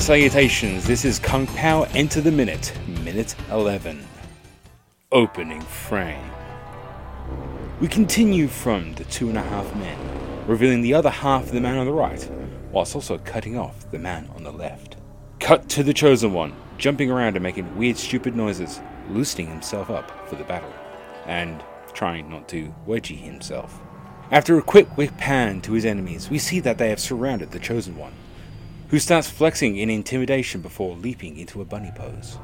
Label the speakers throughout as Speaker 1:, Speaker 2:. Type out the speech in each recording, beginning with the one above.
Speaker 1: and salutations. This is Kung Pow Enter the Minute, Minute 11. Opening frame. We continue from the two and a half men, revealing the other half of the man on the right, whilst also cutting off the man on the left. Cut to the chosen one, jumping around and making weird, stupid noises, loosening himself up for the battle, and trying not to wedgie himself. After a quick whip pan to his enemies, we see that they have surrounded the chosen one who starts flexing in intimidation before leaping into a bunny pose.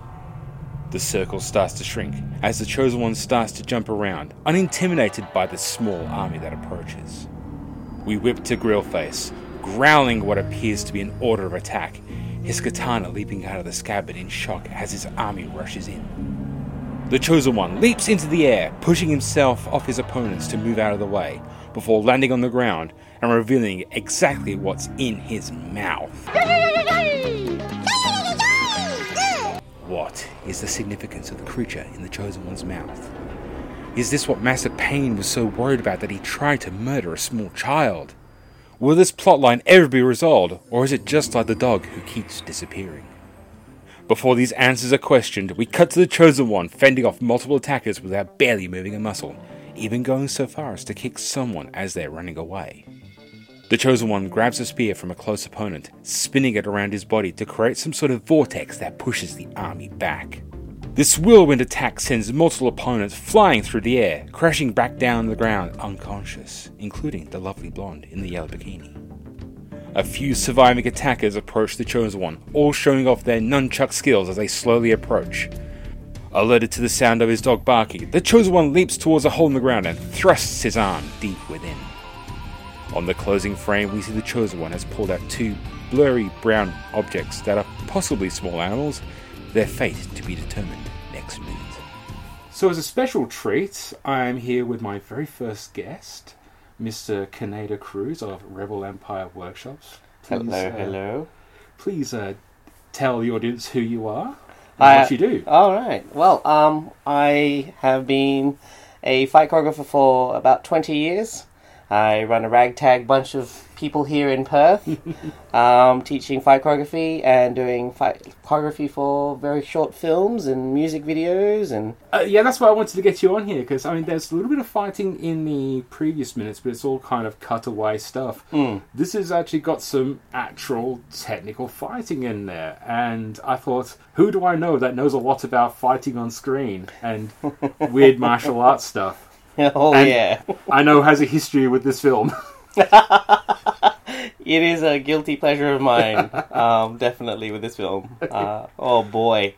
Speaker 1: The circle starts to shrink as the Chosen One starts to jump around, unintimidated by the small army that approaches. We whip to Grillface, growling what appears to be an order of attack, his katana leaping out of the scabbard in shock as his army rushes in. The Chosen One leaps into the air, pushing himself off his opponents to move out of the way, before landing on the ground and revealing exactly what's in his mouth. What is the significance of the creature in the Chosen One's mouth? Is this what Master Pain was so worried about that he tried to murder a small child? Will this plotline ever be resolved, or is it just like the dog who keeps disappearing? Before these answers are questioned, we cut to the Chosen One fending off multiple attackers without barely moving a muscle, even going so far as to kick someone as they're running away. The Chosen One grabs a spear from a close opponent, spinning it around his body to create some sort of vortex that pushes the army back. This whirlwind attack sends multiple opponents flying through the air, crashing back down the ground unconscious, including the lovely blonde in the yellow bikini. A few surviving attackers approach the Chosen One, all showing off their nunchuck skills as they slowly approach. Alerted to the sound of his dog barking, the Chosen One leaps towards a hole in the ground and thrusts his arm deep within. On the closing frame, we see the Chosen One has pulled out two blurry brown objects that are possibly small animals, their fate to be determined next minute. So, as a special treat, I am here with my very first guest, Mr. Kaneda Cruz of Rebel Empire Workshops.
Speaker 2: Hello,
Speaker 1: uh,
Speaker 2: hello.
Speaker 1: Please uh, tell the audience who you are and
Speaker 2: Hi,
Speaker 1: what you do.
Speaker 2: All right. Well, um, I have been a fight choreographer for about twenty years. I run a ragtag bunch of people here in Perth, um, teaching fight choreography and doing fight choreography for very short films and music videos and
Speaker 1: Uh, yeah, that's why I wanted to get you on here because I mean, there's a little bit of fighting in the previous minutes, but it's all kind of cutaway stuff.
Speaker 2: Mm.
Speaker 1: This has actually got some actual technical fighting in there, and I thought, who do I know that knows a lot about fighting on screen and weird martial arts stuff?
Speaker 2: oh
Speaker 1: And-
Speaker 2: yeah,
Speaker 1: I know has a history with this film.
Speaker 2: it is a guilty pleasure of mine. um, definitely with this film. Uh, oh boy.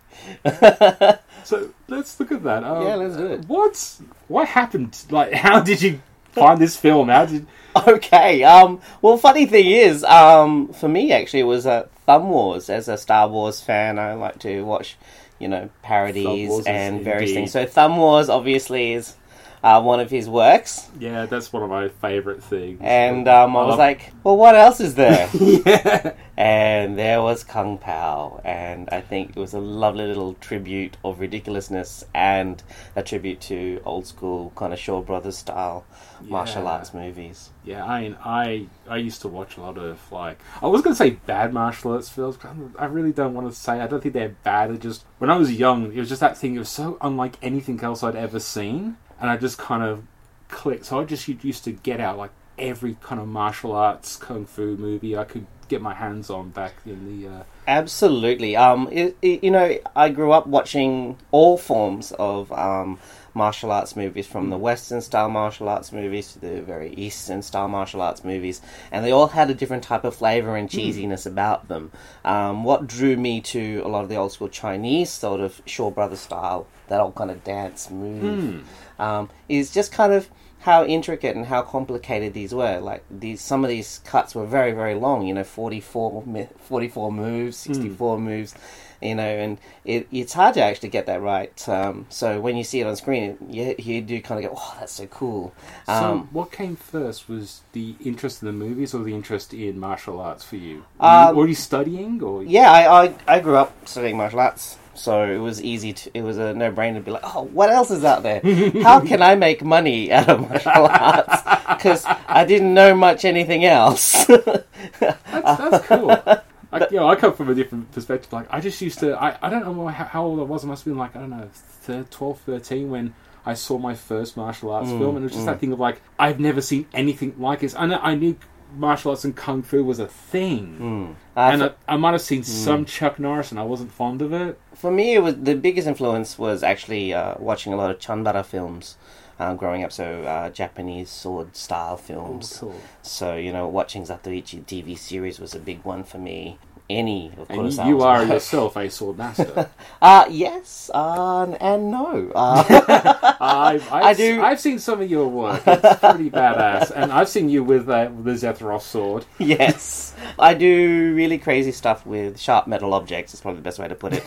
Speaker 1: so let's look at that. Um,
Speaker 2: Yeah, let's do it.
Speaker 1: What's what happened? Like, how did you find this film? How did?
Speaker 2: Okay. Um. Well, funny thing is, um, for me actually, it was uh, Thumb Wars. As a Star Wars fan, I like to watch, you know, parodies and various
Speaker 1: indeed-
Speaker 2: things. So Thumb Wars obviously is uh, one of his works,
Speaker 1: Yeah, that's one of my favorite things.
Speaker 2: and um, I was
Speaker 1: love-
Speaker 2: like, well, what else is there?
Speaker 1: yeah.
Speaker 2: and there was Kung Pow, and I think it was a lovely little tribute of ridiculousness and a tribute to old school kind of Shaw Brothers style martial arts movies.
Speaker 1: Yeah, I mean, I I used to watch a lot of like I was gonna say bad martial arts films, but I really don't want to say. I don't think they're bad. It just when I was young, it was just that thing. It was so unlike anything else I'd ever seen, and I just kind of clicked. So I just used to get out like every kind of martial arts kung fu movie I could get my hands on back in the. Uh,
Speaker 2: Absolutely. Um, it, it, you know, I grew up watching all forms of um, martial arts movies, from the Western style martial arts movies to the very Eastern style martial arts movies, and they all had a different type of flavor and cheesiness about them. Um, what drew me to a lot of the old school Chinese sort of Shaw Brothers style, that old kind of dance move, um, is just kind of how intricate and how complicated these were. Like these, some of these cuts were very, very long. You know, 44, 44 moves, sixty-four moves. You know, and it, it's hard to actually get that right. Um, so when you see it on screen, you, you do kind of go, "Oh, that's so cool."
Speaker 1: so
Speaker 2: Um,
Speaker 1: what came first? Was the interest in the movies or the interest in martial arts for you? Were
Speaker 2: Um,
Speaker 1: you already studying or?
Speaker 2: yeah, I, I I grew up studying martial arts, so it was easy to it was a no brainer to be like, oh, what else is out there? How can I make money out of martial arts? Because I didn't know much anything else.
Speaker 1: That's, that's cool. I, you know, I come from a different perspective. Like, I just used to, I, I don't know how, how old I was. I must have been like, I don't know, thir- 12, 13 when I saw my first martial arts
Speaker 2: Mm,
Speaker 1: film. And it was just
Speaker 2: mm.
Speaker 1: that thing of like, I've never seen anything like this. I, know, I knew martial arts and kung fu was a thing.
Speaker 2: Mm. Uh,
Speaker 1: and
Speaker 2: for,
Speaker 1: I, I might have seen some Chuck Norris and I wasn't fond of it.
Speaker 2: for me, it was the biggest influence was actually uh, watching a lot of Chanbara films. Uh, growing up, so uh, Japanese sword style films.
Speaker 1: cool.
Speaker 2: So you know, watching Zatoichi TV series was a big one for me. Any of
Speaker 1: And
Speaker 2: Kurosawa's
Speaker 1: you, are
Speaker 2: work.
Speaker 1: yourself a sword master.
Speaker 2: Uh, yes, uh, and no. Uh,
Speaker 1: I've, I've,
Speaker 2: I do-
Speaker 1: I've seen some of your work. It's pretty badass. And I've seen you with, uh, the Zethros sword.
Speaker 2: yes, I do really crazy stuff with sharp metal objects. Is probably the best way to put it.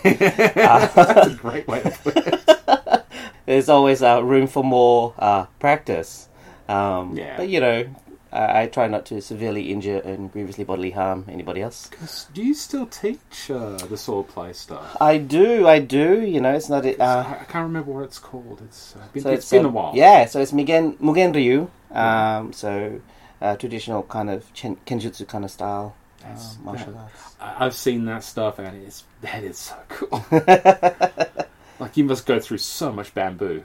Speaker 1: That's a great way to put it.
Speaker 2: There's always uh, room for more uh, practice. Um,
Speaker 1: Yeah.
Speaker 2: But you know, I, I try not to severely injure and grievously bodily harm anybody else.
Speaker 1: 'Cause Do you still teach uh, the sword play stuff?
Speaker 2: I do, I do. You know, it's not it.
Speaker 1: I,
Speaker 2: Uh,
Speaker 1: I can't remember what it's called. It's, uh, been,
Speaker 2: so
Speaker 1: it's been
Speaker 2: uh,
Speaker 1: a while.
Speaker 2: Yeah, so it's Mugen Mugen Ryu. Um, so uh, traditional kind of chen, kenjutsu kind of style
Speaker 1: That's-
Speaker 2: martial
Speaker 1: that-
Speaker 2: arts.
Speaker 1: I've seen that stuff, and it's that is so cool. like you must go through so much bamboo.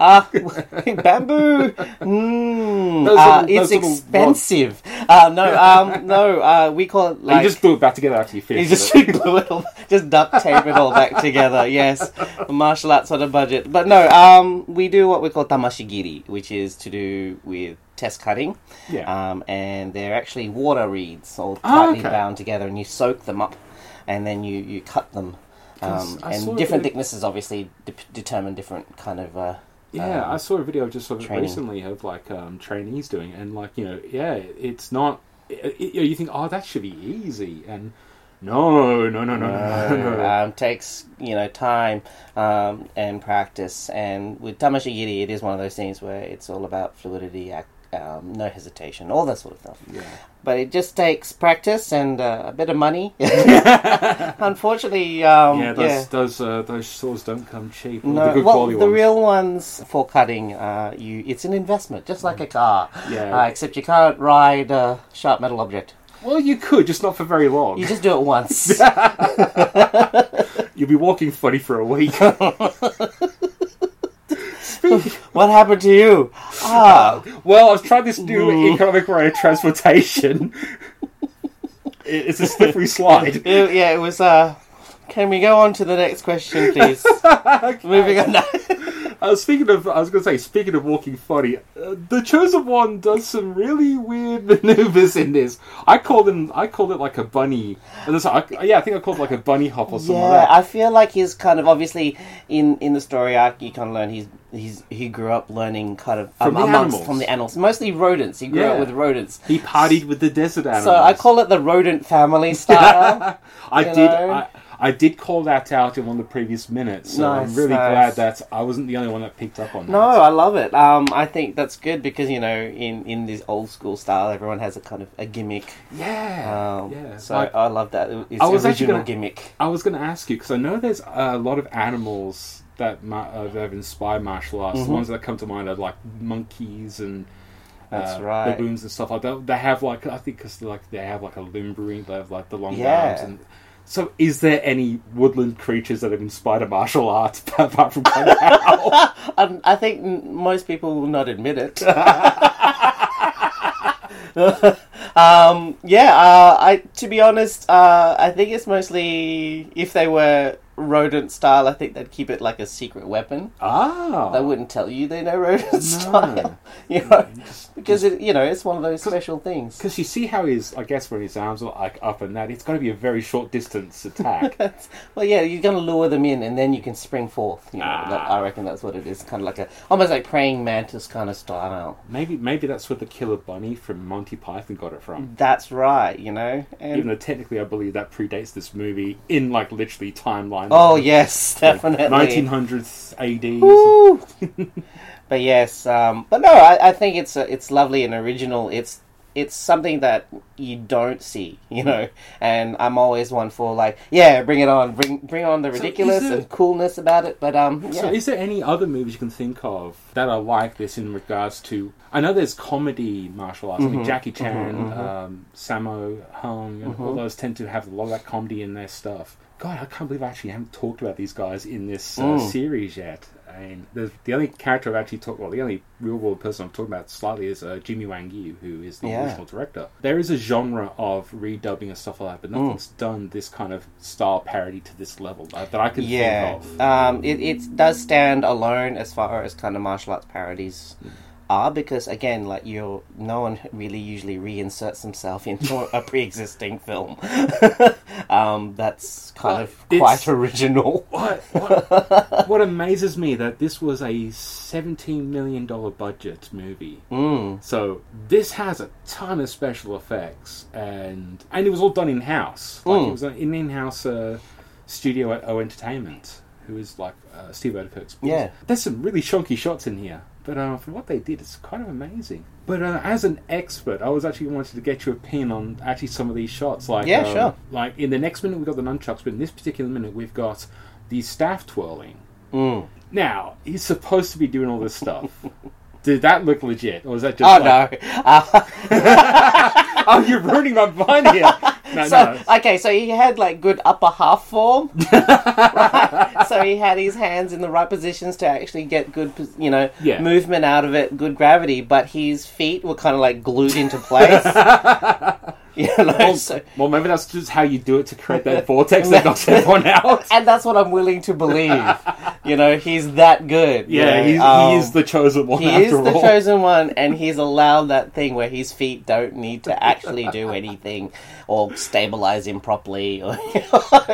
Speaker 2: Ah, bamboo. Mm,
Speaker 1: Those
Speaker 2: uh, it's expensive. Uh, no, um, no. Uh, we call it like
Speaker 1: you just glue it back together after you
Speaker 2: you
Speaker 1: finish
Speaker 2: just
Speaker 1: it.
Speaker 2: glue it all, just duct tape it all back together. Yes, martial arts on a budget. But no, um, we do what we call tameshigiri, which is to do with test cutting.
Speaker 1: Yeah.
Speaker 2: Um, and they're actually water reeds all
Speaker 1: Ah,
Speaker 2: tightly
Speaker 1: okay.
Speaker 2: bound together, and you soak them up, and then you, you cut them. Um, and different thicknesses obviously de- determine different kind of. Uh,
Speaker 1: Yeah,
Speaker 2: um,
Speaker 1: I saw a video just sort of
Speaker 2: training.
Speaker 1: recently of like um, trainees doing, it, and like you know, yeah, it's not. It, it- you think, oh, that should be easy, and no, no, no, no, no, no, no.
Speaker 2: um, takes you know time um, and practice. And with tameshigiri, it is one of those things where it's all about fluidity, ac- um, no hesitation, all that sort of stuff.
Speaker 1: yeah.
Speaker 2: But it just takes practice and uh, a bit of money. Unfortunately, um,
Speaker 1: yeah, those
Speaker 2: yeah.
Speaker 1: those uh, those swords don't come cheap.
Speaker 2: No,
Speaker 1: the good
Speaker 2: well,
Speaker 1: quality
Speaker 2: the
Speaker 1: ones.
Speaker 2: real ones for cutting, uh, you it's an investment, just like a car.
Speaker 1: Yeah.
Speaker 2: Uh, except you can't ride a sharp metal object.
Speaker 1: Well, you could, just not for very long.
Speaker 2: You just do it once.
Speaker 1: You'll be walking funny for a week.
Speaker 2: what happened to you? Ah,
Speaker 1: well, I was trying this new
Speaker 2: Mm.
Speaker 1: economic way of transportation. It's a slippery slide.
Speaker 2: It- yeah, it was. Uh, can we go on to the next question, please? Moving on.
Speaker 1: Uh, speaking of, I was going to say, speaking of walking funny, uh, the chosen one does some really weird maneuvers in this. I called him, I called it like a bunny. I- yeah, I think I called it like a bunny hop or something
Speaker 2: yeah,
Speaker 1: like that.
Speaker 2: I feel like he's kind of obviously in in the story arc. You kind of learn he's he's he grew up learning kind of
Speaker 1: From the
Speaker 2: amongst
Speaker 1: animals.
Speaker 2: from the animals, mostly rodents. He grew
Speaker 1: Yeah.
Speaker 2: up with rodents.
Speaker 1: He partied with the desert animals.
Speaker 2: So I call it the rodent family style.
Speaker 1: I did. I, I did call that out in one of the previous minutes. So I'm really
Speaker 2: nice.
Speaker 1: glad that I wasn't the only one that picked up on that.
Speaker 2: No, I love it. Um, I think that's good because you know, in in this old school style, everyone has a kind of a gimmick.
Speaker 1: Yeah,
Speaker 2: Um,
Speaker 1: yeah.
Speaker 2: So
Speaker 1: Like,
Speaker 2: I love that. It's
Speaker 1: I was
Speaker 2: original
Speaker 1: gonna-
Speaker 2: gimmick.
Speaker 1: I was going to ask you because I know there's a lot of animals that ma- uh, that have inspired martial arts.
Speaker 2: Mhm.
Speaker 1: The ones that come to mind are like monkeys and
Speaker 2: That's
Speaker 1: uh,
Speaker 2: right.
Speaker 1: baboons and stuff like that. They have like I think because like they have like a limbering, they have like the long
Speaker 2: Yeah.
Speaker 1: arms. And so, is there any woodland creatures that have inspired martial arts apart from Kung Pow?
Speaker 2: Um, I think most people will not admit it. um, yeah, uh, I to be honest, uh, I think it's mostly if they were rodent style. I think they'd keep it like a secret weapon.
Speaker 1: ah,
Speaker 2: They wouldn't tell you they know rodent
Speaker 1: No.
Speaker 2: style, you know, because it, you know it's one of those special things.
Speaker 1: Because you see how his, I guess, when his arms are like up and that, it's going to be a very short distance attack.
Speaker 2: Well, yeah, you're going to lure them in, and then you can spring forth. You know,
Speaker 1: Ah.
Speaker 2: that, I reckon that's what it is. Kind of like a almost like praying mantis kind of style.
Speaker 1: maybe, maybe that's where the killer bunny from Monty Python got it from.
Speaker 2: That's right. You know, and
Speaker 1: Even though technically, I believe that predates this movie in like literally timeline.
Speaker 2: Oh yes, definitely.
Speaker 1: 1900s AD.
Speaker 2: But yes, um, but no, I, I think it's uh it's lovely and original. It's it's something that you don't see, you know. And I'm always one for like, yeah, bring it on, bring bring on the ridiculous
Speaker 1: it-
Speaker 2: and coolness about it. But um, yeah.
Speaker 1: So, is there any other movies you can think of that are like this in regards to? I know there's comedy martial arts. I
Speaker 2: Mm-hmm.
Speaker 1: mean, Jackie Chan, um, Sammo Hung, and
Speaker 2: Mm-hmm.
Speaker 1: all those tend to have a lot of that comedy in their stuff. God, I can't believe I actually haven't talked about these guys in this uh,
Speaker 2: Mm.
Speaker 1: series yet. I mean, the, the only character I've actually talked, well, the only real world person I'm talking about slightly is uh, Jimmy Wang Yu, who is the
Speaker 2: Yeah.
Speaker 1: original director. There is a genre of redubbing and stuff like that, but
Speaker 2: Mm.
Speaker 1: nothing's done this kind of style parody to this level uh, that I can
Speaker 2: Yeah,
Speaker 1: think of.
Speaker 2: um, it, it does stand alone as far as kind of martial arts parodies are because again, like you're, no one really usually reinserts himself into a pre-existing film. um, that's kind
Speaker 1: Well,
Speaker 2: of quite original.
Speaker 1: What, what, what amazes me that this was a seventeen million dollar budget movie.
Speaker 2: Mm.
Speaker 1: So this has a ton of special effects, and and it was all done in house. Like
Speaker 2: Mm.
Speaker 1: it was an in house uh, studio at O Entertainment, who is like uh, Steve Oedekerk's. boss.
Speaker 2: Yeah.
Speaker 1: there's some really shonky shots in here, but uh, for what they did, it's kind of amazing. But uh, as an expert, I was actually wanted to get your opinion on actually some of these shots. Like
Speaker 2: Yeah,
Speaker 1: um,
Speaker 2: sure.
Speaker 1: Like in the next minute, we've got the nunchucks, but in this particular minute, we've got the staff twirling.
Speaker 2: Mm.
Speaker 1: Now he's supposed to be doing all this stuff. Did that look legit, or was that just?
Speaker 2: Oh
Speaker 1: like,
Speaker 2: no! Uh,
Speaker 1: oh, you're ruining my mind here. No,
Speaker 2: so
Speaker 1: no.
Speaker 2: okay, so he had like good upper half form. right? So he had his hands in the right positions to actually get good, you know,
Speaker 1: Yeah.
Speaker 2: movement out of it, good gravity. But his feet were kind of like glued into place. you know,
Speaker 1: Well,
Speaker 2: so,
Speaker 1: well, maybe that's just how you do it to create that vortex that knocks everyone out.
Speaker 2: and that's what I'm willing to believe. you know, he's that good. you
Speaker 1: Yeah,
Speaker 2: know,
Speaker 1: he's,
Speaker 2: um,
Speaker 1: he is the chosen one
Speaker 2: He is the chosen one, and he's allowed that thing where his feet don't need to actually do anything or stabilize him properly, or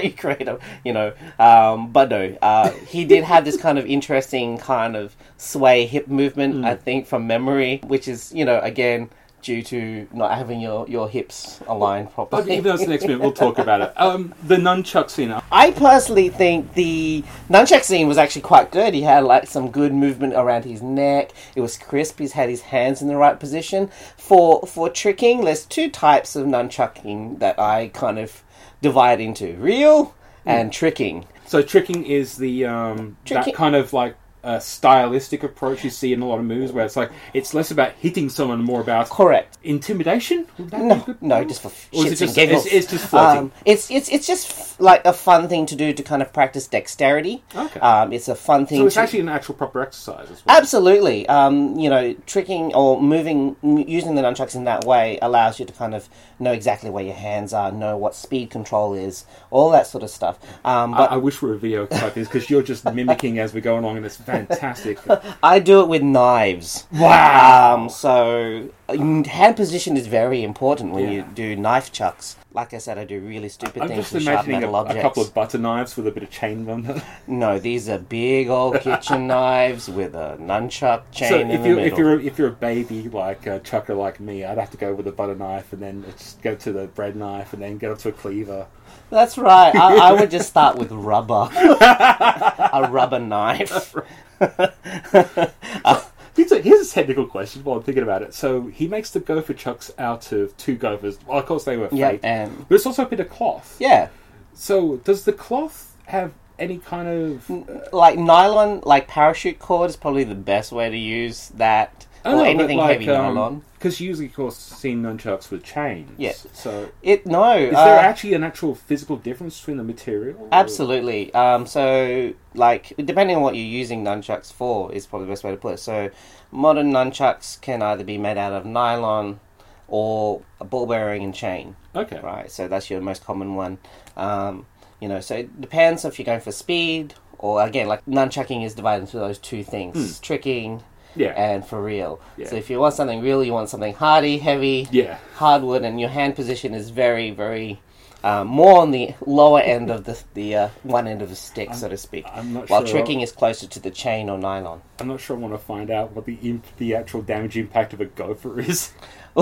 Speaker 2: you create a, you know. Um, but no, uh, he did have this kind of interesting kind of sway hip movement, I think, from memory, which is, you know, again due to not having your, your hips aligned properly.
Speaker 1: even though it's the next minute, we'll talk about it. Um, the nunchuck scene.
Speaker 2: I personally think the nunchuck scene was actually quite good. He had like some good movement around his neck. It was crisp. He's had his hands in the right position. For for tricking, there's two types of nunchucking that I kind of divide into: real and tricking.
Speaker 1: So tricking is the um,
Speaker 2: Tricking-
Speaker 1: that kind of like uh, stylistic approach you see in a lot of movies, where it's like it's less about hitting someone, more about
Speaker 2: Correct.
Speaker 1: intimidation. Would that be a
Speaker 2: No, no, just for
Speaker 1: Or is
Speaker 2: shits
Speaker 1: it just
Speaker 2: and giggles.
Speaker 1: it's, it's just flirting?
Speaker 2: Um, it's it's it's just f- like a fun thing to do to kind of practice dexterity.
Speaker 1: Okay.
Speaker 2: Um, it's a fun thing.
Speaker 1: so it's
Speaker 2: to,
Speaker 1: actually an actual proper exercise as well.
Speaker 2: Absolutely. Um, you know, tricking or moving, using the nunchucks in that way allows you to kind of know exactly where your hands are, know what speed control is, all that sort of stuff. Um,
Speaker 1: I,
Speaker 2: but
Speaker 1: I wish we were a video like this because you're just mimicking as we go along, and it's fantastic.
Speaker 2: I do it with knives.
Speaker 1: Wow.
Speaker 2: Um, so uh, hand position is very important when
Speaker 1: Yeah.
Speaker 2: you do knife chucks. Like I said, I do really stupid
Speaker 1: I'm
Speaker 2: things with sharp
Speaker 1: a,
Speaker 2: metal
Speaker 1: a
Speaker 2: objects.
Speaker 1: couple of butter knives with a bit of chain on them.
Speaker 2: No, these are big old kitchen knives with a nunchuck chain
Speaker 1: So
Speaker 2: in
Speaker 1: if
Speaker 2: the
Speaker 1: you
Speaker 2: middle.
Speaker 1: if you're a, if you're a baby like a chucker like me, I'd have to go with a butter knife and then just go to the bread knife and then get up to a cleaver.
Speaker 2: That's right. I, I would just start with rubber, a rubber knife.
Speaker 1: Uh, here's a, here's a technical question while I'm thinking about it. So he makes the gopher chucks out of two gophers. Well, of course they were
Speaker 2: Yeah,
Speaker 1: fake,
Speaker 2: and
Speaker 1: but it's also a bit of cloth.
Speaker 2: yeah,
Speaker 1: So does the cloth have any kind of?
Speaker 2: like nylon, like parachute cord is probably the best way to use that.
Speaker 1: I
Speaker 2: or
Speaker 1: don't know,
Speaker 2: anything
Speaker 1: like,
Speaker 2: heavy nylon.
Speaker 1: um, Because usually, of course, seen nunchucks with chains.
Speaker 2: Yeah.
Speaker 1: So
Speaker 2: It no.
Speaker 1: is
Speaker 2: uh,
Speaker 1: there actually an actual physical difference between the material? or-
Speaker 2: Absolutely. Um, so, like, depending on what you're using nunchucks for, is probably the best way to put it. So, modern nunchucks can either be made out of nylon or a ball bearing and chain.
Speaker 1: Okay.
Speaker 2: Right. So that's your most common one. Um, you know, so it depends if you're going for speed or again, like nunchucking is divided into those two things: tricking
Speaker 1: Yeah.
Speaker 2: and for real.
Speaker 1: Yeah.
Speaker 2: So if you want something real, you want something hardy, heavy,
Speaker 1: yeah.
Speaker 2: hardwood, and your hand position is very, very um, more on the lower end of the the uh, one end of the stick, so to speak.
Speaker 1: I'm not
Speaker 2: While
Speaker 1: sure.
Speaker 2: tricking is closer to the chain or nylon.
Speaker 1: I'm not sure I want to find out what the imp, the actual damage impact of a gopher is.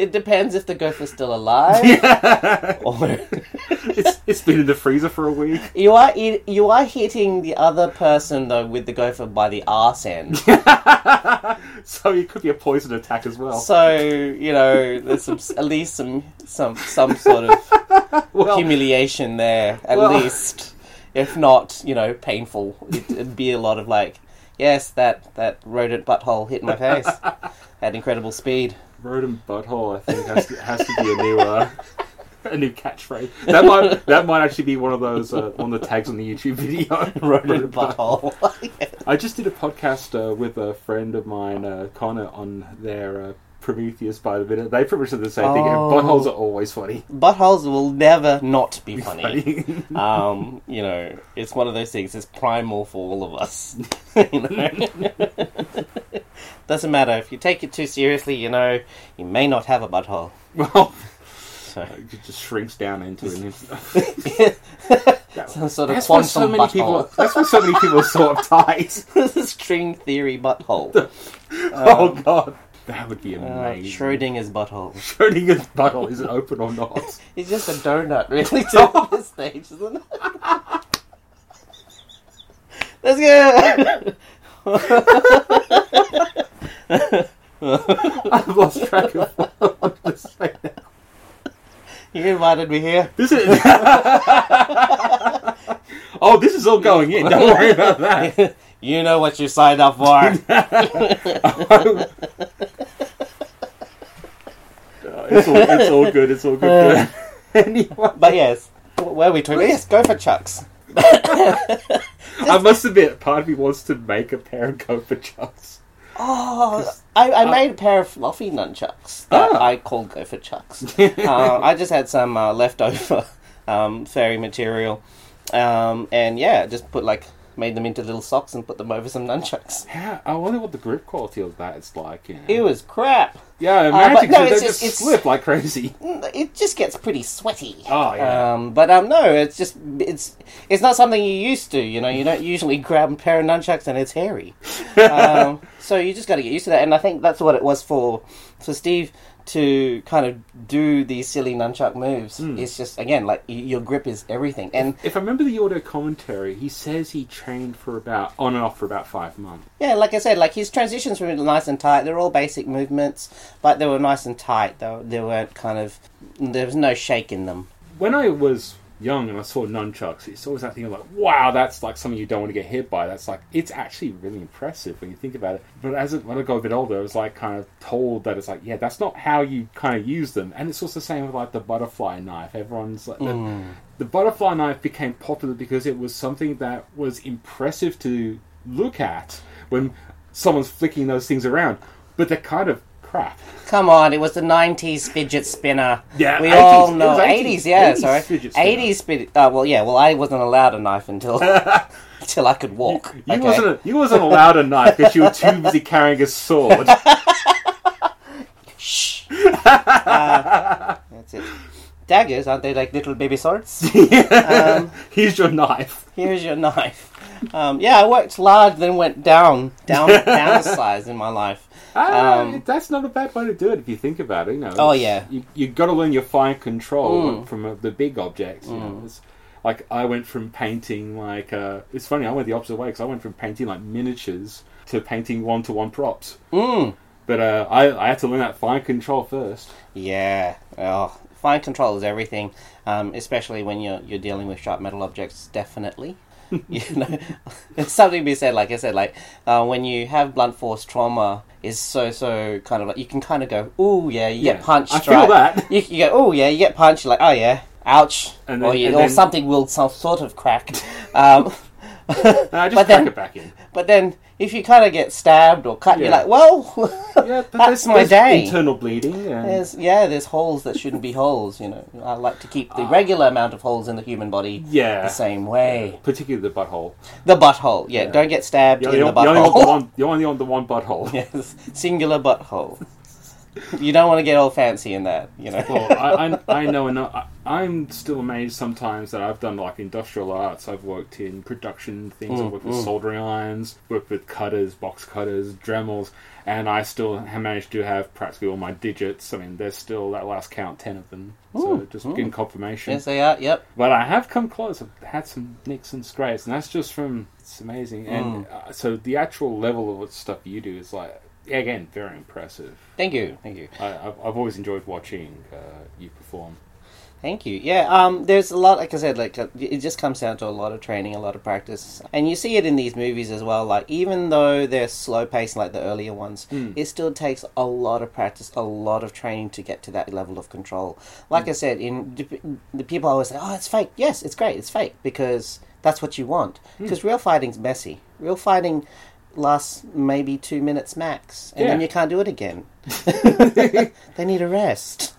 Speaker 2: It depends if the gopher's still alive, or
Speaker 1: it's It's been in the freezer for a week.
Speaker 2: You are eat- you are hitting the other person though with the gopher by the arse end.
Speaker 1: so it could be a poison attack as well.
Speaker 2: so you know there's some at least some some some sort of
Speaker 1: well,
Speaker 2: humiliation there at
Speaker 1: Well-
Speaker 2: least, if not you know painful. It, it'd be a lot of like yes that that rodent butthole hit my face at incredible speed.
Speaker 1: Rodent butthole, I think, has to, has to be a new uh, a new catchphrase. That might that might actually be one of those uh, one of the tags on the YouTube video.
Speaker 2: Rodent butthole.
Speaker 1: I just did a podcast uh, with a friend of mine, uh, Connor, on their uh, Prometheus by the minute. They pretty much said the same thing. and
Speaker 2: Oh.
Speaker 1: Buttholes are always funny.
Speaker 2: Buttholes will never not be funny.
Speaker 1: Funny.
Speaker 2: um, you know, it's one of those things. It's primal for all of us. you know, doesn't matter if you take it too seriously. You know, you may not have a butthole.
Speaker 1: well,
Speaker 2: So
Speaker 1: it just shrinks down into an.
Speaker 2: some sort of
Speaker 1: That's why
Speaker 2: quantum
Speaker 1: so many people.
Speaker 2: butthole.
Speaker 1: That's why so many people are so uptight.
Speaker 2: String theory butthole.
Speaker 1: oh god, that would be
Speaker 2: Uh,
Speaker 1: amazing.
Speaker 2: Schrodinger's butthole.
Speaker 1: Schrodinger's butthole is it open or not?
Speaker 2: It's just a donut, really, to this stage, isn't it? Let's go.
Speaker 1: I've lost track of what I wanted to say now.
Speaker 2: You invited me here.
Speaker 1: This is. oh, this is all going in. Don't worry about that.
Speaker 2: You know what you signed up for.
Speaker 1: Oh, it's, all, it's all good. It's all good. Uh, anyway,
Speaker 2: but yes, where are we talking? Yes, gopher chucks.
Speaker 1: I must admit, part of me wants to make a pair of for chucks.
Speaker 2: Oh, I, I made a pair of fluffy nunchucks that
Speaker 1: Ah.
Speaker 2: I call gopher chucks. uh, I just had some uh, leftover um, fairy material, um, and yeah, just put like made them into little socks and put them over some nunchucks.
Speaker 1: How, I wonder what the grip quality of that is like. You know?
Speaker 2: It was crap.
Speaker 1: Yeah,
Speaker 2: but
Speaker 1: imagine
Speaker 2: no,
Speaker 1: they
Speaker 2: it's
Speaker 1: just
Speaker 2: just- it's-
Speaker 1: slip like crazy.
Speaker 2: It just gets pretty sweaty.
Speaker 1: Oh, yeah.
Speaker 2: Um, but um, no, it's just it's it's not something you used to. You know, you don't usually grab a pair of nunchucks and it's hairy. um, so you just got to get used to that. And I think that's what it was for for Steve to kind of do these silly nunchuck moves.
Speaker 1: Hmm.
Speaker 2: It's just again like y- your grip is everything. And
Speaker 1: If I remember the audio commentary, he says he trained for about on and off for about five months.
Speaker 2: yeah, like I said, like his transitions were nice and tight. They're all basic movements, but they were nice and tight. Though they weren't kind of there was no shake in them.
Speaker 1: When I was young and I saw nunchucks, it's always that thing of like, wow, that's like something you don't want to get hit by. That's like, it's actually really impressive when you think about it. But as it, when I got a bit older, I was like kind of told that it's like, yeah, that's not how you kind of use them. And it's also the same with like the butterfly knife. Everyone's like, the, mm. the butterfly knife became popular because it was something that was impressive to look at when someone's flicking those things around. But they're kind of crap.
Speaker 2: Come on, it was the '90s fidget spinner.
Speaker 1: Yeah,
Speaker 2: we
Speaker 1: 80s.
Speaker 2: all
Speaker 1: It
Speaker 2: know
Speaker 1: was 80s.
Speaker 2: '80s. Yeah,
Speaker 1: 80s
Speaker 2: sorry,
Speaker 1: fidget
Speaker 2: '80s fidget. Uh, well, yeah. Well, I wasn't allowed a knife until until I could walk.
Speaker 1: You
Speaker 2: okay?
Speaker 1: wasn't you wasn't allowed a knife because you were too busy carrying a sword.
Speaker 2: Shh. Uh, that's it. Daggers aren't they like little baby swords? um,
Speaker 1: Here's your knife.
Speaker 2: here's your knife. Um, yeah, I worked large, then went down, down, down size in my life.
Speaker 1: Ah,
Speaker 2: Um,
Speaker 1: that's not a bad way to do it if you think about it. You know.
Speaker 2: Oh, yeah.
Speaker 1: You you got to learn your fine control
Speaker 2: Mm.
Speaker 1: from uh, the big objects. You know. It's, like I went from painting like uh, it's funny. I went the opposite way because I went from painting like miniatures to painting one to one props.
Speaker 2: Mm.
Speaker 1: But uh, I I had to learn that fine control first.
Speaker 2: Yeah. Oh, fine control is everything, um, especially when you're you're dealing with sharp metal objects. Definitely. you know, it's something to be said. Like I said, like uh, when you have blunt force trauma, is so so kind of like you can kind of go, oh yeah, you
Speaker 1: Yeah,
Speaker 2: get punched.
Speaker 1: I feel
Speaker 2: right?
Speaker 1: that.
Speaker 2: You, you go, oh yeah, you get punched. You're like, oh yeah, ouch,
Speaker 1: And
Speaker 2: or, you, or
Speaker 1: then-
Speaker 2: something will some sort of crack. Um,
Speaker 1: I just
Speaker 2: But
Speaker 1: crack
Speaker 2: then-
Speaker 1: it back in.
Speaker 2: but then if you kind of get stabbed or cut, you're like, well,
Speaker 1: Yeah,
Speaker 2: that's
Speaker 1: there's-
Speaker 2: my
Speaker 1: there's
Speaker 2: day.
Speaker 1: Internal bleeding. And
Speaker 2: There's yeah, there's holes that shouldn't be holes. You know, I like to keep the regular amount of holes in the human body
Speaker 1: Ah. yeah,
Speaker 2: the same way.
Speaker 1: particularly the butthole.
Speaker 2: The butthole, yeah.
Speaker 1: Yeah.
Speaker 2: Don't get stabbed
Speaker 1: You
Speaker 2: in the
Speaker 1: you only want the
Speaker 2: butthole.
Speaker 1: one. You only want the one butthole.
Speaker 2: yes, singular butthole. You don't want to get all fancy in that, you know.
Speaker 1: Well, I, I, I know enough. I, I'm still amazed sometimes that I've done like industrial arts. I've worked in production things. I've mm, worked with mm. soldering irons, worked with cutters, box cutters, Dremels, and I still have managed to have practically all my digits. I mean, there's still that last count, ten of them. So
Speaker 2: Ooh,
Speaker 1: just
Speaker 2: ooh.
Speaker 1: getting confirmation.
Speaker 2: yes, they are. Yep.
Speaker 1: But I have come close. I've had some nicks and scrapes, and that's just from. It's amazing. And mm. uh, so the actual level of what stuff you do is like, again, very impressive.
Speaker 2: Thank you. Thank you.
Speaker 1: I, I've, I've always enjoyed watching uh, you perform.
Speaker 2: Thank you. Yeah, um, there's a lot, like I said, like uh, it just comes down to a lot of training, a lot of practice, and you see it in these movies as well. Like even though they're slow paced, like the earlier ones, it still takes a lot of practice, a lot of training to get to that level of control. Like I said, in the people always say, "Oh, it's fake." Yes, it's great. It's fake because that's what you want. Because real fighting's messy. Real fighting lasts maybe two minutes max, and then you can't do it again. they need a rest.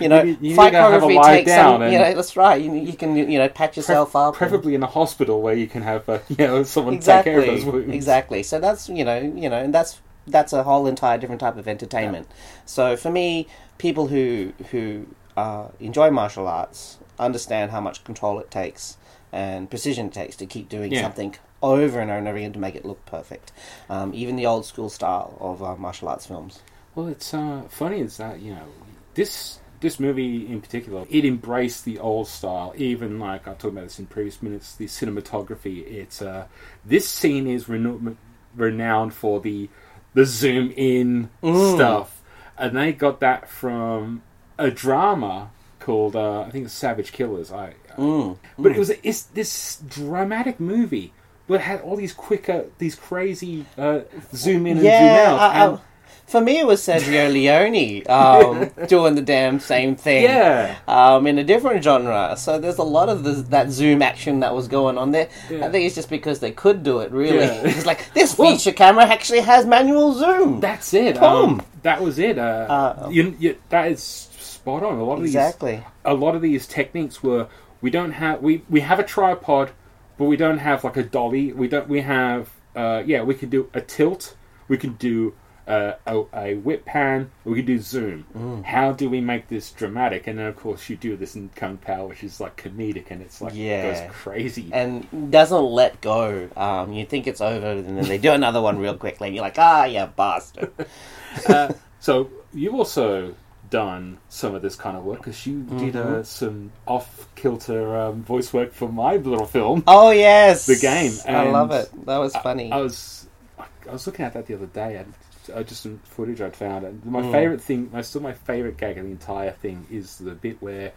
Speaker 2: you know,
Speaker 1: You- you
Speaker 2: fight
Speaker 1: need have a
Speaker 2: choreography takes
Speaker 1: down
Speaker 2: some.
Speaker 1: and-
Speaker 2: You know, that's right. You, you can you know patch yourself up. and-
Speaker 1: Preferably in a hospital where you can have uh, you know someone
Speaker 2: exactly,
Speaker 1: take care of those wounds.
Speaker 2: exactly. So that's you know you know, and that's that's a whole entire different type of entertainment. So for me, people who who uh, enjoy martial arts understand how much control it takes and precision it takes to keep doing
Speaker 1: Yeah.
Speaker 2: something over and over and over again to make it look perfect. Um, even the old school style of uh, martial arts films.
Speaker 1: Well, it's uh, funny is that you know this this movie in particular it embraced the old style. Even like I talked about this in previous minutes, the cinematography. It's uh, this scene is reno- renowned for the the zoom in
Speaker 2: Mm.
Speaker 1: stuff, and they got that from a drama called uh, I think it's Savage Killers. I,
Speaker 2: Mm.
Speaker 1: but it was it's this dramatic movie. But had all these quicker, these crazy uh, zoom in and zoom out.
Speaker 2: I, I,
Speaker 1: and-
Speaker 2: for me it was Sergio Leone um, doing the damn same thing.
Speaker 1: Yeah.
Speaker 2: Um, in a different genre. So there's a lot of this, that zoom action that was going on there.
Speaker 1: Yeah.
Speaker 2: I think it's just because they could do it, really.
Speaker 1: Yeah.
Speaker 2: it's like, this feature camera actually has manual zoom.
Speaker 1: That's it.
Speaker 2: Boom.
Speaker 1: Um, that was it. Uh,
Speaker 2: Uh,
Speaker 1: you, you, that is spot on. A lot of
Speaker 2: exactly.
Speaker 1: these, a lot of these techniques were we don't have we we have a tripod, but we don't have like a dolly. We don't. We have uh, yeah. We can do a tilt. We can do. Uh, a, a whip pan, we can do zoom.
Speaker 2: Mm.
Speaker 1: How do we make this dramatic? And then, of course, you do this in Kung Pow, which is like comedic and it's like
Speaker 2: Yeah.
Speaker 1: goes crazy.
Speaker 2: And doesn't let go. Um, you think it's over, and then they do another one real quickly, and you're like, ah, you bastard.
Speaker 1: uh, so you've also done some of this kind of work because you did
Speaker 2: Mm-hmm.
Speaker 1: uh, some off kilter um, voice work for my little film.
Speaker 2: Oh, yes.
Speaker 1: The game,
Speaker 2: I love it. That was funny.
Speaker 1: I was I was looking at that the other day and uh, just some footage I'd found. And
Speaker 2: Mm.
Speaker 1: my favorite thing, my still my favorite gag of the entire thing is the bit where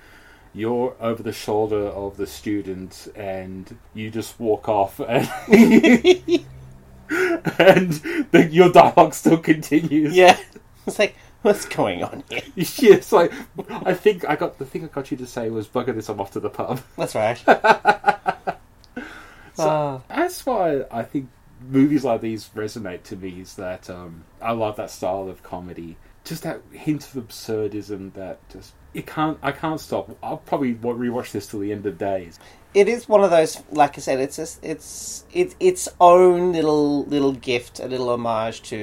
Speaker 1: you're over the shoulder of the student and you just walk off and. and the, your dialogue still continues.
Speaker 2: yeah. It's like, what's going on here?
Speaker 1: It's like I think I got the thing I got you to say was bugger this. I'm off to the pub.
Speaker 2: That's right.
Speaker 1: So
Speaker 2: Ah.
Speaker 1: that's why I think movies like these resonate to me. Is that um, I love that style of comedy. Just that hint of absurdism that just it can't. I can't stop. I'll probably wa- rewatch this till the end of days.
Speaker 2: it is one of those like i said it's just, it's it's its own little little gift a little homage to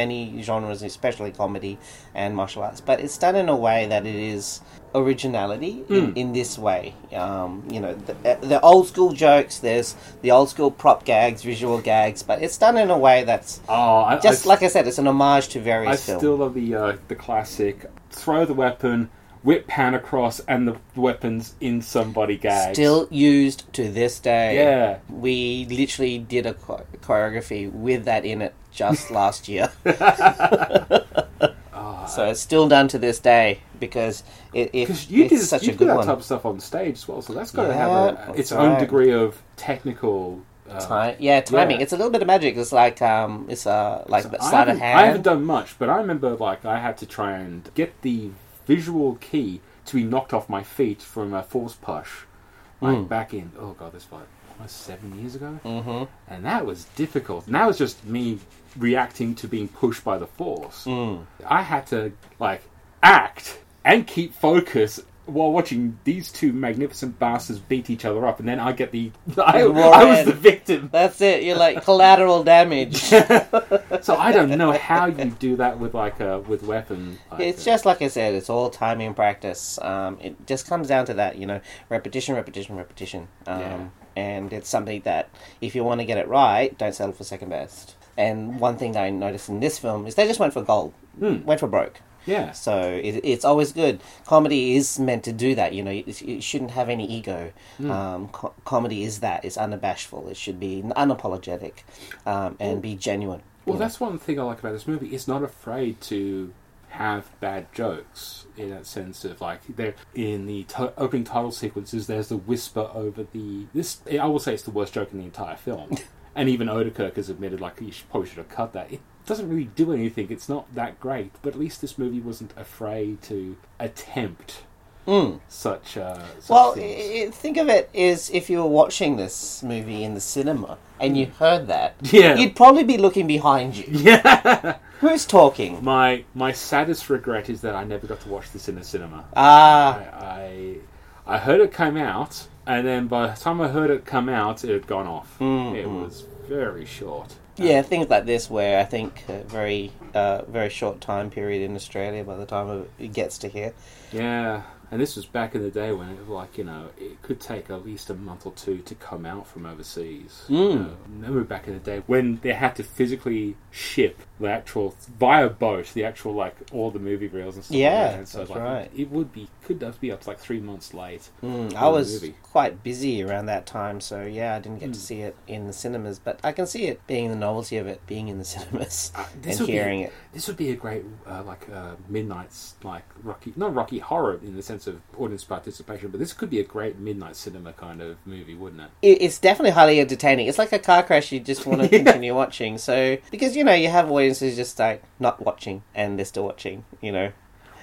Speaker 2: many genres especially comedy and martial arts but it's done in a way that it is originality in, in this way um, you know the, the old school jokes there's the old school prop gags visual gags but it's done in a way that's
Speaker 1: Oh, I,
Speaker 2: just
Speaker 1: I,
Speaker 2: like i said it's an homage to
Speaker 1: I
Speaker 2: various films I
Speaker 1: still love the uh, the classic throw the weapon, whip pan across, and the weapons in somebody gags.
Speaker 2: Still used to this day.
Speaker 1: Yeah.
Speaker 2: We literally did a choreography with that in it just last year. so it's still done to this day because it, it
Speaker 1: you
Speaker 2: it's
Speaker 1: did
Speaker 2: such
Speaker 1: you
Speaker 2: a good
Speaker 1: that
Speaker 2: one.
Speaker 1: type of stuff on stage as well, so that's got to have a, its own
Speaker 2: right.
Speaker 1: degree of technical. Uh,
Speaker 2: Time, yeah, timing.
Speaker 1: Yeah.
Speaker 2: It's a little bit of magic. It's like um, it's uh, like
Speaker 1: I
Speaker 2: sleight of
Speaker 1: haven't, I haven't done much, but I remember like I had to try and get the visual key to be knocked off my feet from a force push, like
Speaker 2: Mm.
Speaker 1: back in oh god, this was almost seven years ago,
Speaker 2: hmm
Speaker 1: and that was difficult. And that was just me reacting to being pushed by the force.
Speaker 2: Mm.
Speaker 1: I had to like act and keep focus while watching these two magnificent bastards beat each other up, and then I get the I, I was
Speaker 2: in.
Speaker 1: the victim.
Speaker 2: That's it. You're like collateral damage.
Speaker 1: So I don't know how you do that with like a with weapon. Like
Speaker 2: It's
Speaker 1: uh,
Speaker 2: just like I said. It's all timing and practice. Um, it just comes down to that, you know, repetition, repetition, repetition. Um,
Speaker 1: Yeah.
Speaker 2: And it's something that, if you want to get it right, don't settle for second best. And one thing I noticed in this film is they just went for gold,
Speaker 1: Hmm.
Speaker 2: went for broke.
Speaker 1: Yeah.
Speaker 2: So it, it's always good. Comedy is meant to do that. You know, it, it shouldn't have any ego.
Speaker 1: Hmm.
Speaker 2: Um, co- comedy is that. It's unabashful. It should be unapologetic um, and be genuine.
Speaker 1: Well,
Speaker 2: know.
Speaker 1: that's one thing I like about this movie. It's not afraid to have bad jokes in that sense of like there in the to- opening title sequences. There's the whisper over the this. I will say it's the worst joke in the entire film, and even Oedekerk has admitted like you should, probably should have cut that. It doesn't really do anything. It's not that great, but at least this movie wasn't afraid to attempt
Speaker 2: Mm.
Speaker 1: such. Uh, such
Speaker 2: Well,
Speaker 1: things.
Speaker 2: i- i- think of it as if you were watching this movie in the cinema and you heard that.
Speaker 1: Yeah.
Speaker 2: You'd probably be looking behind you.
Speaker 1: yeah.
Speaker 2: Who's talking?
Speaker 1: My my saddest regret is that I never got to watch this in the cinema.
Speaker 2: Ah,
Speaker 1: I, I I heard it came out, and then by the time I heard it come out, it had gone off.
Speaker 2: Mm,
Speaker 1: it
Speaker 2: mm.
Speaker 1: was very short.
Speaker 2: Yeah, things like this where I think a very, uh, very short time period in Australia by the time it gets to here.
Speaker 1: Yeah, and this was back in the day when it was like you know it could take at least a month or two to come out from overseas. You
Speaker 2: Mm.
Speaker 1: know, remember back in the day when they had to physically ship the actual via boat, the actual like all the movie reels and stuff.
Speaker 2: Yeah,
Speaker 1: like that. So
Speaker 2: that's
Speaker 1: like,
Speaker 2: right.
Speaker 1: It would be could have be up to like three months late.
Speaker 2: Mm, I was quite busy around that time, so yeah, I didn't get to
Speaker 1: Mm.
Speaker 2: see it in the cinemas, but I can see it being the novelty of it being in the cinemas
Speaker 1: Uh,
Speaker 2: and
Speaker 1: would be-
Speaker 2: hearing it.
Speaker 1: This would be a great, uh, like, uh, midnight's, like, Rocky, not Rocky Horror in the sense of audience participation, but this could be a great midnight cinema kind of movie, wouldn't it?
Speaker 2: it, it's definitely highly entertaining. It's like a car crash you just want to
Speaker 1: Yeah.
Speaker 2: continue watching. So because you know you have audiences just like not watching and they're still watching. You know,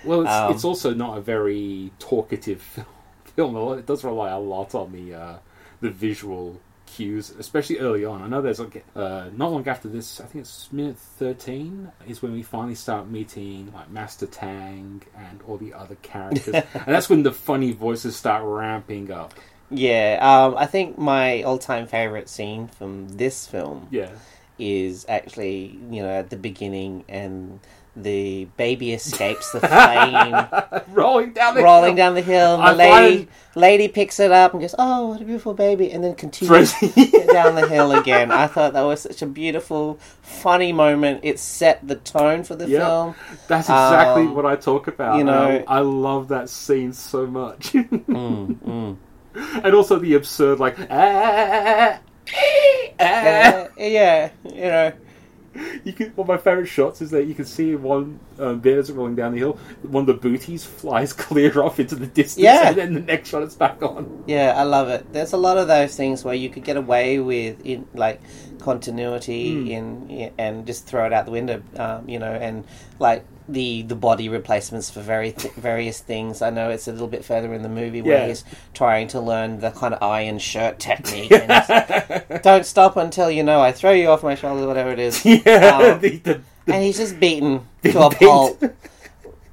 Speaker 1: Well, it's,
Speaker 2: Um,
Speaker 1: it's also not a very talkative film. It does rely a lot on the uh, the visual cues, especially early on. I know there's like uh, not long after this. I think it's minute thirteen is when we finally start meeting like Master Tang and all the other characters, and that's when the funny voices start ramping up.
Speaker 2: yeah. Um, I think my all-time favorite scene from this film
Speaker 1: Yeah.
Speaker 2: is actually you know at the beginning and the baby escapes the flame
Speaker 1: rolling down the
Speaker 2: rolling down the hill and the
Speaker 1: I
Speaker 2: lady
Speaker 1: find-
Speaker 2: lady picks it up and goes oh what a beautiful baby and then continues down the hill again. I thought that was such a beautiful, funny moment. It set the tone for the
Speaker 1: Yeah.
Speaker 2: film.
Speaker 1: That's exactly
Speaker 2: Um,
Speaker 1: what I talk about.
Speaker 2: you know-
Speaker 1: Um, I love that scene so much,
Speaker 2: Mm, mm.
Speaker 1: and also the absurd like. "Ah, ah."
Speaker 2: Uh, yeah, you know.
Speaker 1: You can, one of my favorite shots is that you can see one um, as it's rolling down the hill, one of the booties flies clear off into the distance,
Speaker 2: Yeah.
Speaker 1: and then the next shot it's back on.
Speaker 2: Yeah, I love it. There's a lot of those things where you could get away with in like continuity
Speaker 1: Mm.
Speaker 2: in and just throw it out the window, um, you know, and like the the body replacements for very th- various things. I know it's a little bit further in the movie where
Speaker 1: Yeah.
Speaker 2: he's trying to learn the kind of iron shirt technique. And Don't stop until you know I throw you off my shoulder, whatever it is.
Speaker 1: yeah,
Speaker 2: Um,
Speaker 1: the, the,
Speaker 2: and he's just beaten to a pulp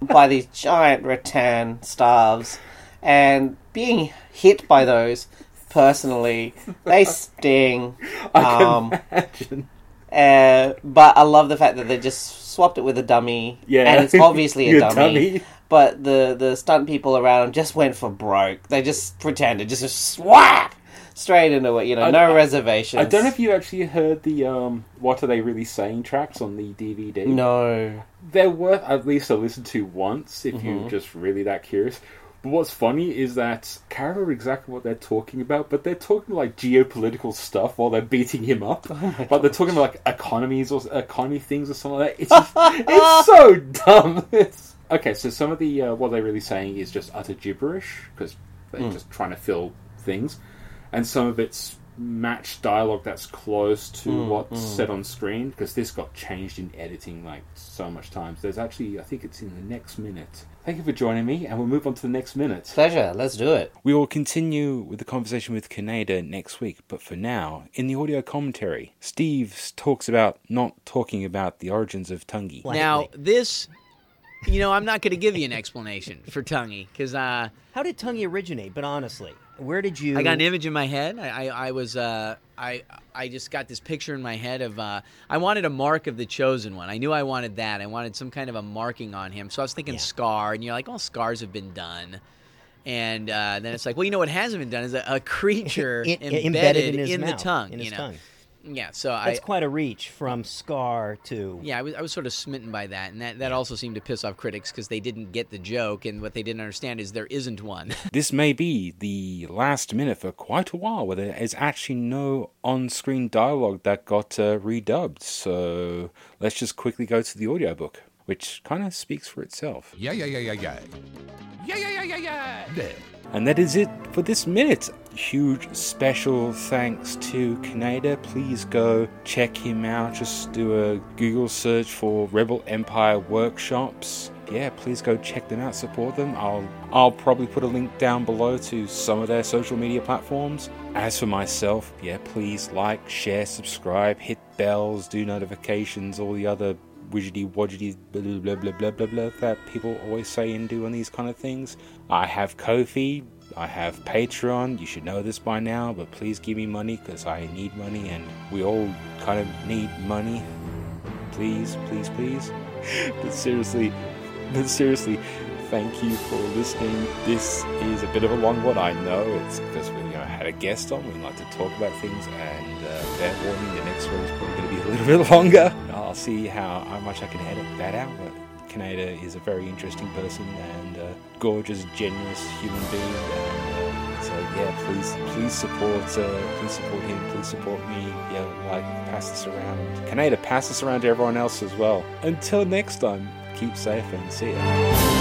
Speaker 2: by these giant rattan staves, and being hit by those personally, they sting.
Speaker 1: I can
Speaker 2: Um,
Speaker 1: imagine.
Speaker 2: Uh, but I love the fact that they just swapped it with a dummy,
Speaker 1: Yeah,
Speaker 2: and it's obviously a
Speaker 1: You're
Speaker 2: dummy. But the the stunt people around just went for broke. They just pretended, just a swap straight into it. You know,
Speaker 1: I-
Speaker 2: no
Speaker 1: I-
Speaker 2: reservations.
Speaker 1: I don't know if you actually heard the um, "What Are They Really Saying" tracks on the DVD.
Speaker 2: No.
Speaker 1: they're worth at least to listen to once if
Speaker 2: Mhm.
Speaker 1: you're just really that curious. But what's funny is that I can't remember exactly what they're talking about, but they're talking like geopolitical stuff while they're beating him up. but they're talking about like economies or economy things or something like that. It's just, it's so dumb. It's, okay, so some of the uh, what they're really saying is just utter gibberish because they're
Speaker 2: Mm.
Speaker 1: just trying to fill things, and some of it's matched dialogue that's close to
Speaker 2: Mm,
Speaker 1: what's
Speaker 2: mm.
Speaker 1: said on screen because this got changed in editing like so much times. There's actually, I think it's in the next minute. Thank you for joining me, and we'll move on to the next minute.
Speaker 2: Pleasure. Let's do it.
Speaker 1: We will continue with the conversation with Kaneda next week, but for now, in the audio commentary, Steve talks about not talking about the origins of Tonguey.
Speaker 3: Now, this you know, I'm not going to give you an explanation for Tonguey because uh,
Speaker 4: How did Tonguey originate? But honestly, where did you?
Speaker 3: I got an image in my head. I, I, I was uh, I I just got this picture in my head of uh, I wanted a mark of the chosen one. I knew I wanted that. I wanted some kind of a marking on him. So I was thinking
Speaker 4: Yeah.
Speaker 3: scar, and you're like, oh, scars have been done. And uh, then it's like, well, you know what hasn't been done is a, a creature embedded,
Speaker 4: embedded in his
Speaker 3: the
Speaker 4: mouth,
Speaker 3: tongue.
Speaker 4: in
Speaker 3: you know?
Speaker 4: tongue.
Speaker 3: Yeah. So
Speaker 4: That's
Speaker 3: I
Speaker 4: quite a reach from Scar to.
Speaker 3: yeah, I was, I was sort of smitten by that, and that, that also seemed to piss off critics because they didn't get the joke, and what they didn't understand is there isn't one.
Speaker 1: This may be the last minute for quite a while where there is actually no on screen dialogue that got uh, redubbed. So let's just quickly go to the audiobook, which kind of speaks for itself.
Speaker 5: Yeah, yeah, yeah, yeah, yeah. Yeah, yeah, yeah, yeah, yeah.
Speaker 1: And that is it for this minute. Huge special thanks to Kaneda. Please go check him out. Just do a Google search for Rebel Empire Workshops. Yeah, please go check them out, support them. I'll I'll probably put a link down below to some of their social media platforms. As for myself, yeah, please like, share, subscribe, hit bells, do notifications, all the other widgety wodgety blah blah blah blah blah blah that people always say and do on these kind of things. I have Ko-Fi, I have Patreon. You should know this by now, but please give me money because I need money and we all kind of need money. Please, please, please. but seriously, but seriously, thank you for listening. This is a bit of a long one, I know. It's because we you know, had a guest on. We like to talk about things, and uh, fair warning, the next one is probably going to be a little bit longer. See how, much I can edit that out. But Kaneda is a very interesting person and a gorgeous, generous human being. And, uh, so yeah, please, please support, uh, please support him. Please support me. Yeah, like pass this around. Kaneda, pass this around to everyone else as well. Until next time, keep safe and see ya.